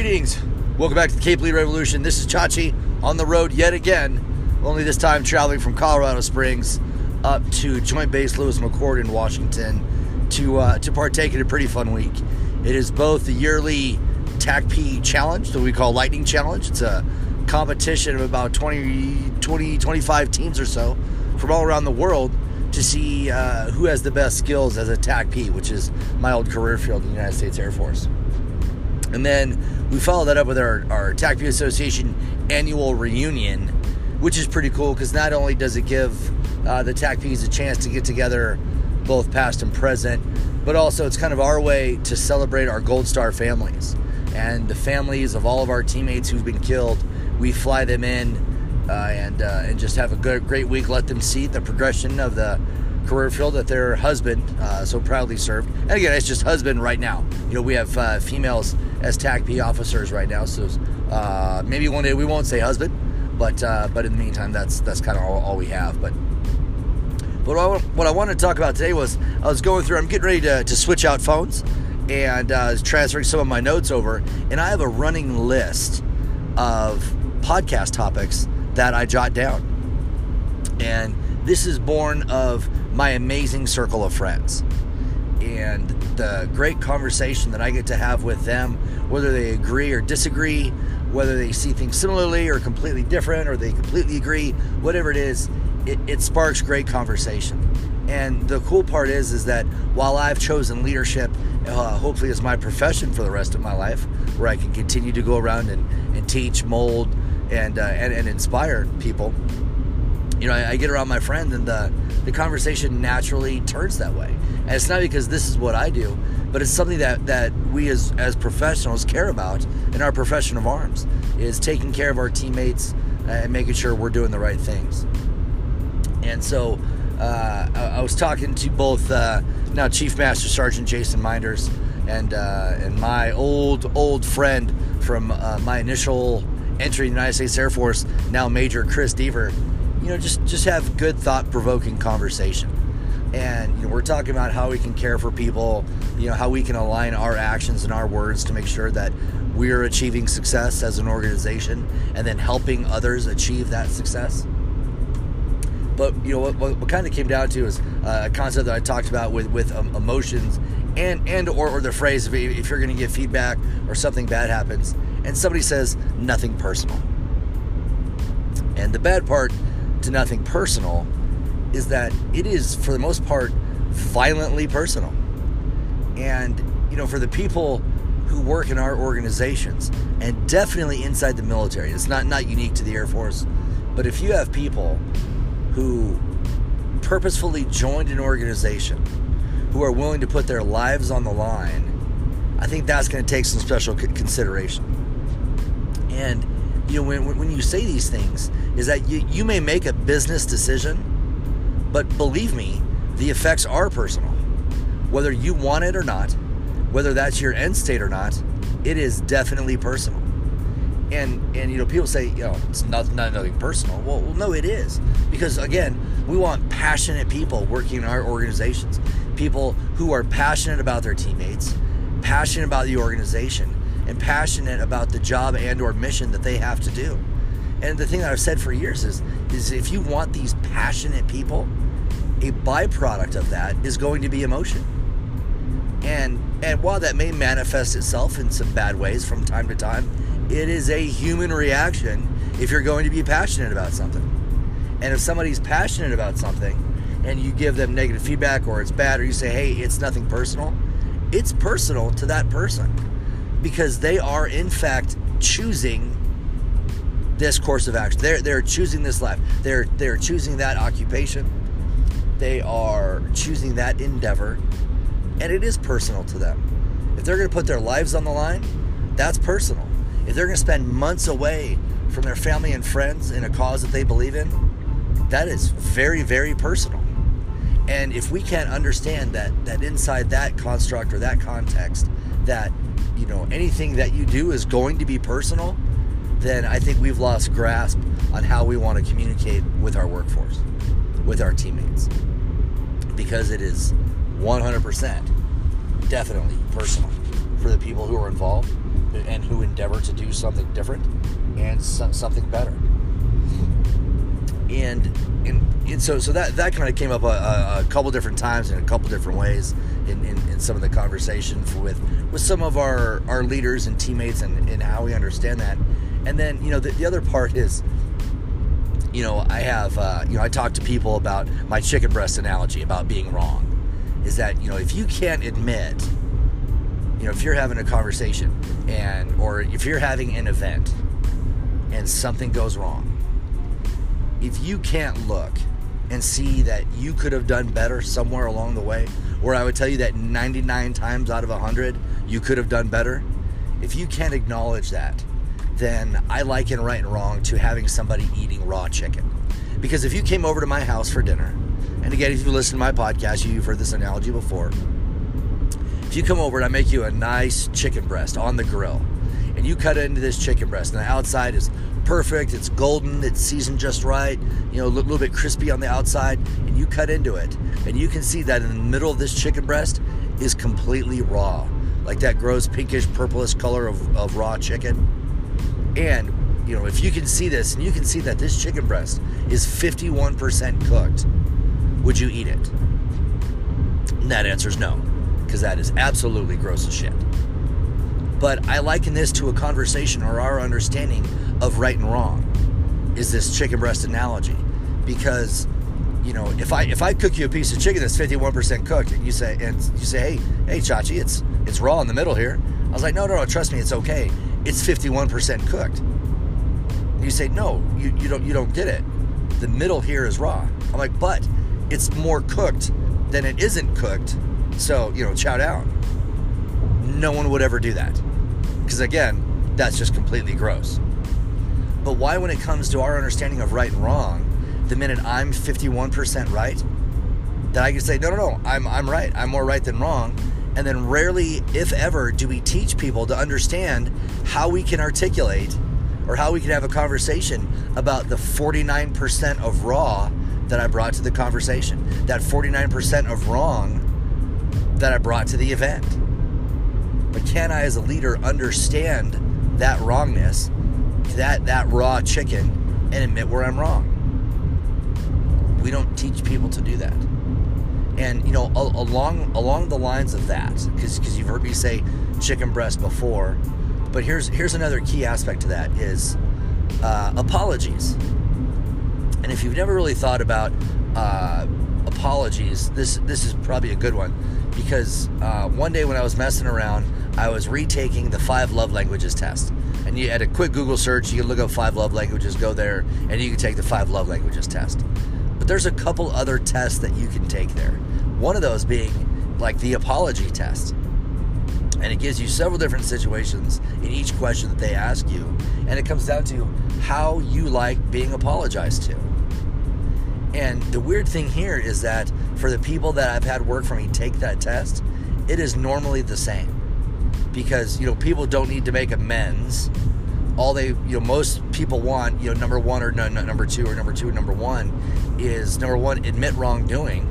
Greetings. Welcome back to the Cape Lead Revolution. This is Chachi on the road yet again, only this time traveling from Colorado Springs up to Joint Base Lewis McChord in Washington to uh, to partake in a pretty fun week. It is both the yearly TACP Challenge that we call Lightning Challenge. It's a competition of about 20, 20 25 teams or so from all around the world to see uh, who has the best skills as a TACP, which is my old career field in the United States Air Force. And then we follow that up with our, our TACP Association annual reunion, which is pretty cool because not only does it give uh, the TACPs a chance to get together, both past and present, but also it's kind of our way to celebrate our Gold Star families and the families of all of our teammates who've been killed. We fly them in uh, and uh, and just have a good, great week. Let them see the progression of the career field that their husband uh, so proudly served. And again, it's just husband right now. You know, we have uh, females as TACP officers right now, so uh, maybe one day we won't say husband, but uh, but in the meantime, that's that's kind of all, all, we have. But but what I, what I wanted to talk about today was I was going through. I'm getting ready to, to switch out phones and uh, transferring some of my notes over, and I have a running list of podcast topics that I jot down, and this is born of my amazing circle of friends and the great conversation that I get to have with them, whether they agree or disagree, whether they see things similarly or completely different, or they completely agree, whatever it is, it, it sparks great conversation. And the cool part is, is that while I've chosen leadership, uh, hopefully as my profession for the rest of my life, where I can continue to go around and, and teach, mold, and, uh, and and inspire people. You know, I, I get around my friends, and the the conversation naturally turns that way. And it's not because this is what I do, but it's something that, that we as, as professionals care about in our profession of arms is taking care of our teammates and making sure we're doing the right things. And so uh, I, I, was talking to both uh, now Chief Master Sergeant Jason Minders and uh, and my old old friend from uh, my initial entry in the United States Air Force, now Major Chris Deaver. Know, just just have good thought provoking conversation. And you know, we're talking about how we can care for people you know how we can align our actions and our words to make sure that we're achieving success as an organization and then helping others achieve that success. But you know what, what, what kind of came down to is uh, a concept that i talked about with with um, emotions and and or, or the phrase if, if you're going to give feedback or something bad happens and somebody says nothing personal. And the bad part to nothing personal is that it is, for the most part, violently personal. And, you know, for the people who work in our organizations and definitely inside the military, it's not, not unique to the Air Force, but if you have people who purposefully joined an organization who are willing to put their lives on the line, I think that's going to take some special consideration. And, you know, when, when you say these things, is that you, you may make a business decision but believe me, the effects are personal. Whether you want it or not, whether that's your end state or not, it is definitely personal. And and you know, people say, you know, it's not, not nothing personal. Well, well, no, it is. Because again, we want passionate people working in our organizations. People who are passionate about their teammates, passionate about the organization, and passionate about the job and or mission that they have to do. And the thing that I've said for years is is if you want these passionate people, a byproduct of that is going to be emotion. And and while that may manifest itself in some bad ways from time to time, it is a human reaction if you're going to be passionate about something. And if somebody's passionate about something and you give them negative feedback or it's bad or you say, "Hey, it's nothing personal," it's personal to that person because they are in fact choosing this course of action. They're they're choosing this life. They're they're choosing that occupation they are choosing that endeavor, and it is personal to them. If they're going to put their lives on the line, that's personal. If they're going to spend months away from their family and friends in a cause that they believe in, that is very, very personal. And if we can't understand that that inside that construct or that context, that you know anything that you do is going to be personal, then I think we've lost grasp on how we want to communicate with our workforce, with our teammates because it is 100% definitely personal. for the people who are involved and who endeavor to do something different and so, something better. And, and, and so so that that kind of came up a, a, couple different times in a couple different ways in, in, in, some of the conversation with with some of our our leaders and teammates and, and how we understand that. And then you know the, the other part is you know, I have, uh, you know, I talk to people about my chicken breast analogy about being wrong. Is that, you know, if you can't admit, you know, if you're having a conversation and, or if you're having an event and something goes wrong, if you can't look and see that you could have done better somewhere along the way, where I would tell you that 99 times out of 100 you could have done better, if you can't acknowledge that, then I liken right and wrong to having somebody eating raw chicken. Because if you came over to my house for dinner, and again, if you listen to my podcast, you've heard this analogy before. If you come over and I make you a nice chicken breast on the grill, and you cut into this chicken breast, and the outside is perfect, it's golden, it's seasoned just right, you know, a little bit crispy on the outside, and you cut into it, and you can see that in the middle of this chicken breast is completely raw, like that gross pinkish purplish color of, of raw chicken and, you know, if you can see this and you can see that this chicken breast is 51% cooked, would you eat it? And that answer is no, because that is absolutely gross as shit. But I liken this to a conversation or our understanding of right and wrong is this chicken breast analogy. Because, you know, if I if I cook you a piece of chicken that's 51% cooked and you say and you say, hey, hey Chachi, it's it's raw in the middle here. I was like, no, no, no, trust me, it's okay it's 51% cooked. You say, no, you, you don't you don't get it. The middle here is raw. I'm like, but it's more cooked than it isn't cooked. So, you know, chow down. No one would ever do that. Because again, that's just completely gross. But why, when it comes to our understanding of right and wrong, the minute I'm 51% right, that I can say, no, no, no, I'm, I'm right. I'm more right than wrong. And then rarely, if ever, do we teach people to understand how we can articulate or how we can have a conversation about the 49% of raw that I brought to the conversation, that 49% of wrong that I brought to the event. But can I, as a leader, understand that wrongness, that that raw chicken, and admit where I'm wrong? We don't teach people to do that and you know along along the lines of that because because you've heard me say chicken breast before but here's here's another key aspect to that is uh, apologies and if you've never really thought about uh, apologies this this is probably a good one because uh, one day when I was messing around I was retaking the five love languages test and you had a quick Google search you can look up five love languages go there and you can take the five love languages test but there's a couple other tests that you can take there one of those being like the apology test. And it gives you several different situations in each question that they ask you. And it comes down to how you like being apologized to. And the weird thing here is that for the people that I've had work for me take that test, it is normally the same. Because, you know, people don't need to make amends. All they, you know, most people want, you know, number one or no, no, number two or number two or number one is number one, admit wrongdoing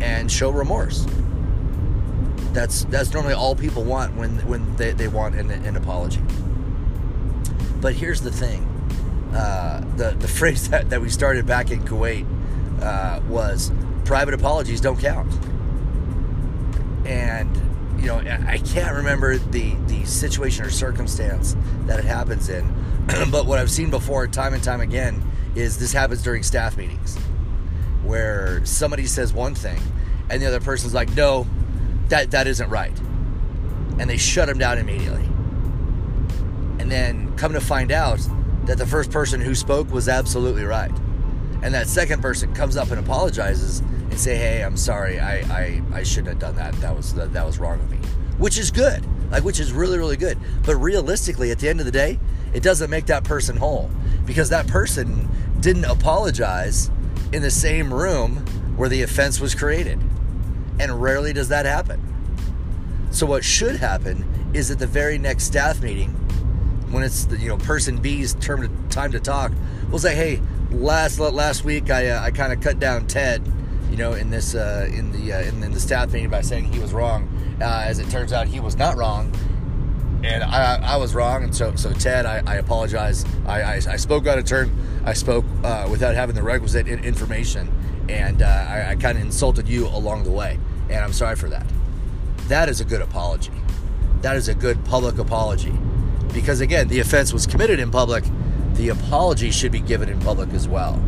and show remorse. That's that's normally all people want when when they, they want an, an apology. But here's the thing: uh, the the phrase that, that we started back in Kuwait uh, was "private apologies don't count." And you know, I can't remember the the situation or circumstance that it happens in, but what I've seen before, time and time again, is this happens during staff meetings where somebody says one thing and the other person's like, no, that, that isn't right. And they shut them down immediately. And then come to find out that the first person who spoke was absolutely right. And that second person comes up and apologizes and say, hey, I'm sorry, I, I, I shouldn't have done that. That was, that, that was wrong of me. Which is good. Like, which is really, really good. But realistically, at the end of the day, it doesn't make that person whole because that person didn't apologize in the same room where the offense was created. And rarely does that happen. So what should happen is at the very next staff meeting, when it's the you know person B's term to, time to talk, we'll say, hey, last last week I uh, I kind of cut down Ted, you know, in this uh, in the uh, in, in, the staff meeting by saying he was wrong. Uh, as it turns out, he was not wrong, and I, I was wrong. And so, so Ted, I, I apologize. I, I, I, spoke out of turn. I spoke uh, without having the requisite information, and uh, I, I kind of insulted you along the way, and I'm sorry for that. That is a good apology. That is a good public apology, because again, the offense was committed in public. The apology should be given in public as well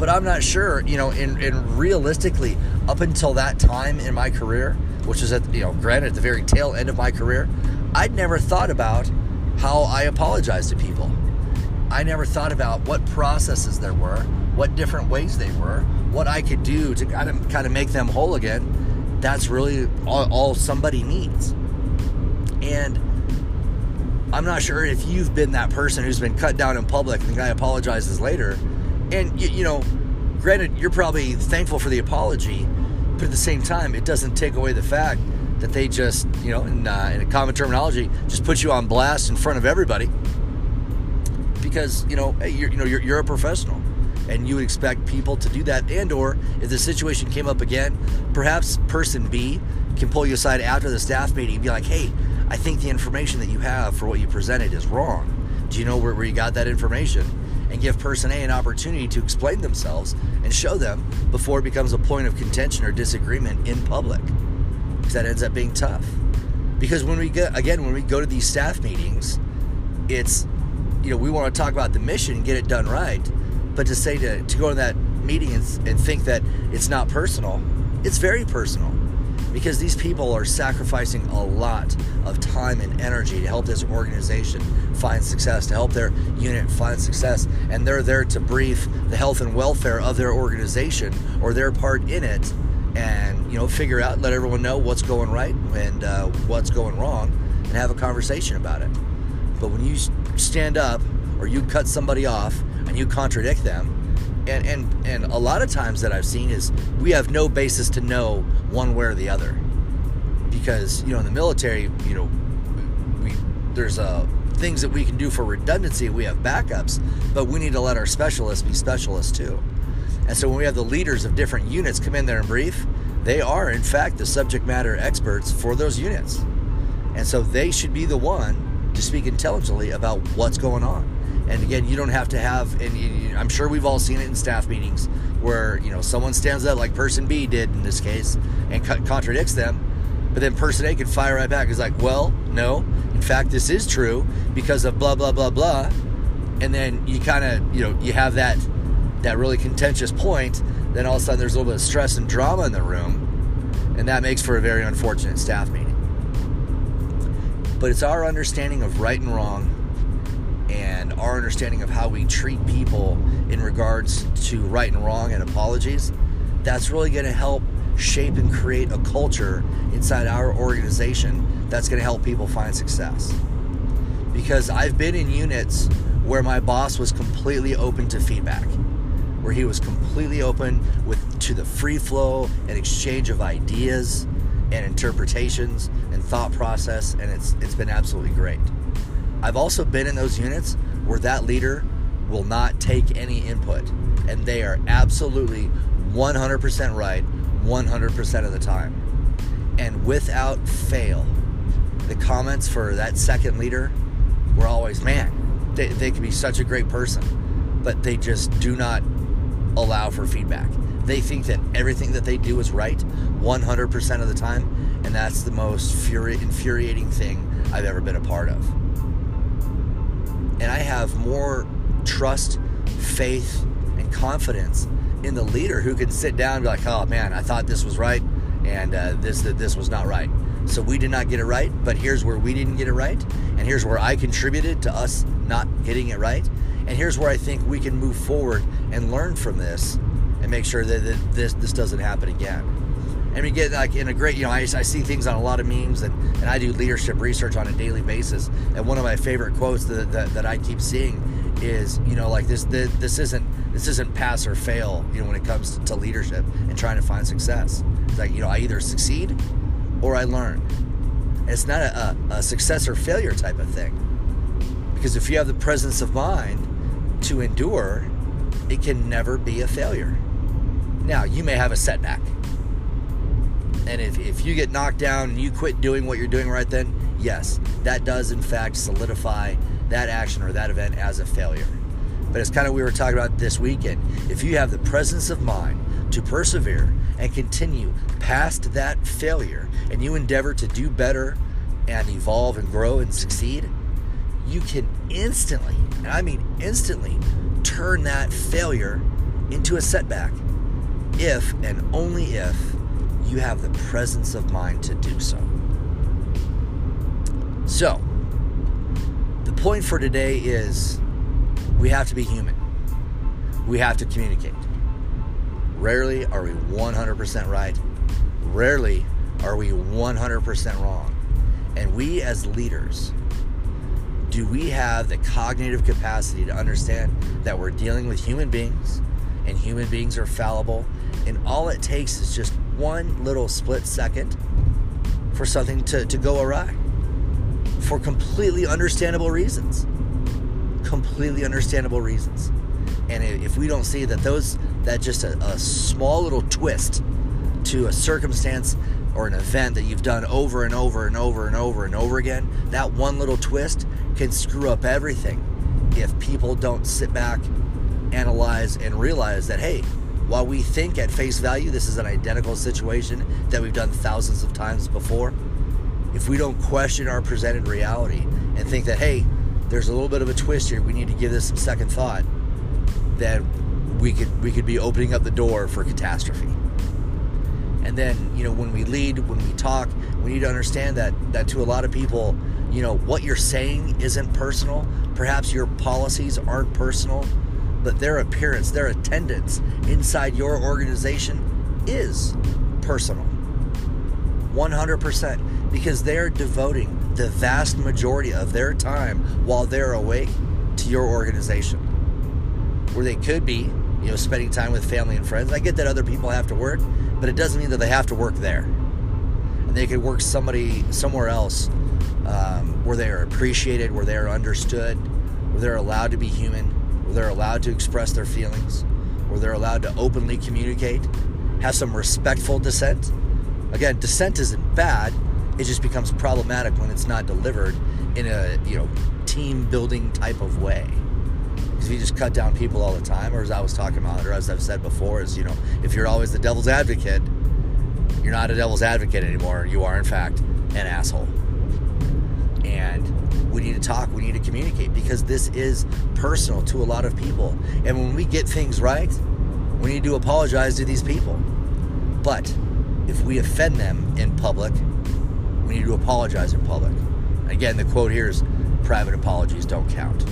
but I'm not sure, you know, in, in realistically, up until that time in my career, which is at, you know, granted at the very tail end of my career, I'd never thought about how I apologize to people. I never thought about what processes there were, what different ways they were, what I could do to kind of, kind of make them whole again. That's really all, all somebody needs. And I'm not sure if you've been that person who's been cut down in public and the guy apologizes later and you, you know, granted, you're probably thankful for the apology, but at the same time, it doesn't take away the fact that they just, you know, in, uh, in a common terminology, just put you on blast in front of everybody. Because you know, you're, you know, you're, you're a professional, and you would expect people to do that. And or if the situation came up again, perhaps person B can pull you aside after the staff meeting and be like, "Hey, I think the information that you have for what you presented is wrong. Do you know where, where you got that information?" and give person A an opportunity to explain themselves and show them before it becomes a point of contention or disagreement in public. Because that ends up being tough. Because when we get, again, when we go to these staff meetings, it's, you know, we want to talk about the mission and get it done right. But to say to, to go to that meeting and, and think that it's not personal, it's very personal because these people are sacrificing a lot of time and energy to help this organization find success, to help their unit find success, and they're there to brief the health and welfare of their organization or their part in it, and you know figure out, let everyone know what's going right and uh, what's going wrong, and have a conversation about it. But when you stand up or you cut somebody off and you contradict them, and and and a lot of times that I've seen is we have no basis to know one way or the other. Because you know in the military you know we there's uh, things that we can do for redundancy we have backups but we need to let our specialists be specialists too. And so when we have the leaders of different units come in there and brief they are in fact the subject matter experts for those units. And so they should be the one to speak intelligently about what's going on and again, you don't have to have, and I'm sure we've all seen it in staff meetings where you know someone stands up like person B did in this case and co- contradicts them, but then person A could fire right back. Is like, well, no, in fact, this is true because of blah blah blah blah, and then you kind of you know you have that that really contentious point. Then all of a sudden there's a little bit of stress and drama in the room, and that makes for a very unfortunate staff meeting. But it's our understanding of right and wrong and our understanding of how we treat people in regards to right and wrong and apologies, that's really going to help shape and create a culture inside our organization that's going to help people find success. Because I've been in units where my boss was completely open to feedback, where he was completely open with to the free flow and exchange of ideas and interpretations and thought process and it's it's been absolutely great. I've also been in those units where that leader will not take any input, and they are absolutely 100% right 100% of the time. And without fail, the comments for that second leader were always, man, they, they can be such a great person, but they just do not allow for feedback. They think that everything that they do is right 100% of the time, and that's the most furi- infuriating thing I've ever been a part of and I have more trust, faith, and confidence in the leader who can sit down and be like, "Oh man, I thought this was right, and uh, this that this was not right." So we did not get it right, but here's where we didn't get it right, and here's where I contributed to us not getting it right, and here's where I think we can move forward and learn from this and make sure that, that this this doesn't happen again and we get like in a great you know I, I see things on a lot of memes and, and i do leadership research on a daily basis. And one of my favorite quotes that, that, that i keep seeing is you know like this, this this isn't this isn't pass or fail you know when it comes to leadership and trying to find success. It's like you know i either succeed or i learn. It's not a, a success or failure type of thing. Because if you have the presence of mind to endure it can never be a failure. Now, you may have a setback. And if, if you get knocked down and you quit doing what you're doing right then, yes, that does in fact solidify that action or that event as a failure. But it's kind of we were talking about this weekend. If you have the presence of mind to persevere and continue past that failure and you endeavor to do better and evolve and grow and succeed, you can instantly, and I mean instantly, turn that failure into a setback if and only if you have the presence of mind to do so. So, the point for today is we have to be human. We have to communicate. Rarely are we 100% right. Rarely are we 100% wrong. And we as leaders, do we have the cognitive capacity to understand that we're dealing with human beings and human beings are fallible and all it takes is just one little split second for something to, to go awry for completely understandable reasons. Completely understandable reasons. And if we don't see that those, that just a, a small little twist to a circumstance or an event that you've done over and over and over and over and over again, that one little twist can screw up everything if people don't sit back, analyze, and realize that, hey, while we think at face value this is an identical situation that we've done thousands of times before, if we don't question our presented reality and think that, hey, there's a little bit of a twist here, we need to give this some second thought, then we could we could be opening up the door for catastrophe. And then, you know, when we lead, when we talk, we need to understand that that to a lot of people, you know, what you're saying isn't personal. Perhaps your policies aren't personal, but their appearance, their attendance inside your organization is personal. 100% because they're devoting the vast majority of their time while they're awake to your organization. Where they could be, you know, spending time with family and friends. I get that other people have to work, but it doesn't mean that they have to work there. And they could work somebody somewhere else um, where they are appreciated, where they are understood, where they're allowed to be human, where they're allowed to express their feelings, where they're allowed to openly communicate, have some respectful dissent. Again, dissent isn't bad. It just becomes problematic when it's not delivered in a you know team building type of way. Because if you just cut down people all the time, or as I was talking about, or as I've said before, is you know if you're always the devil's advocate, you're not a devil's advocate anymore. You are in fact an asshole. And we need to talk. We need to communicate because this is personal to a lot of people. And when we get things right, we need to apologize to these people. But if we offend them in public, we need to apologize in public. Again, the quote here is private apologies don't count.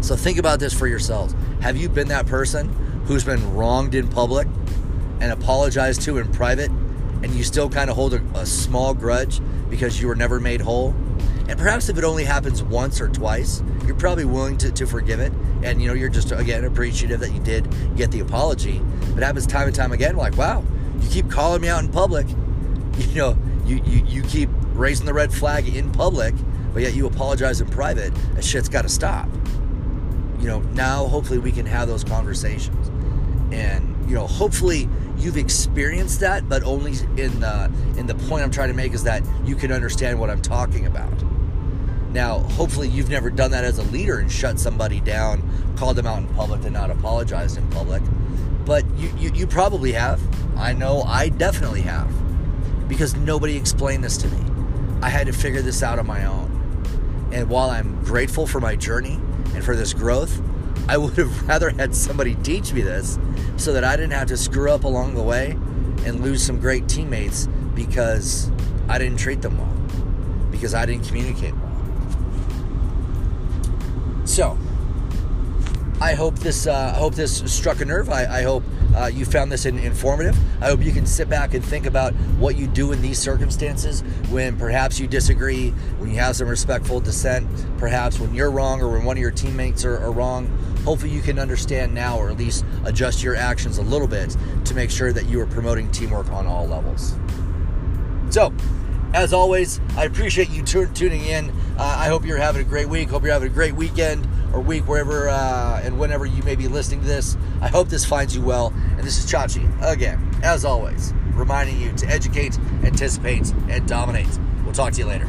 So think about this for yourselves. Have you been that person who's been wronged in public and apologized to in private, and you still kind of hold a, a small grudge because you were never made whole? And perhaps if it only happens once or twice, you're probably willing to, to forgive it. And you know, you're just again appreciative that you did get the apology. But it happens time and time again, like, wow, you keep calling me out in public. You know, you, you, you keep raising the red flag in public, but yet you apologize in private. That shit's gotta stop. You know, now hopefully we can have those conversations. And, you know, hopefully you've experienced that, but only in the in the point I'm trying to make is that you can understand what I'm talking about. Now, hopefully, you've never done that as a leader and shut somebody down, called them out in public, and not apologized in public. But you, you, you probably have. I know I definitely have. Because nobody explained this to me. I had to figure this out on my own. And while I'm grateful for my journey and for this growth, I would have rather had somebody teach me this so that I didn't have to screw up along the way and lose some great teammates because I didn't treat them well, because I didn't communicate well. So, I hope this uh, I hope this struck a nerve. I, I hope uh, you found this informative. I hope you can sit back and think about what you do in these circumstances when perhaps you disagree, when you have some respectful dissent, perhaps when you're wrong or when one of your teammates are, are wrong. Hopefully, you can understand now or at least adjust your actions a little bit to make sure that you are promoting teamwork on all levels. So, as always, I appreciate you t- tuning in. Uh, I hope you're having a great week. Hope you're having a great weekend. or week, wherever uh, and whenever you may be listening to this. I hope this finds you well. And this is Chachi, again, as always, reminding you to educate, anticipate, and dominate. We'll talk to you later.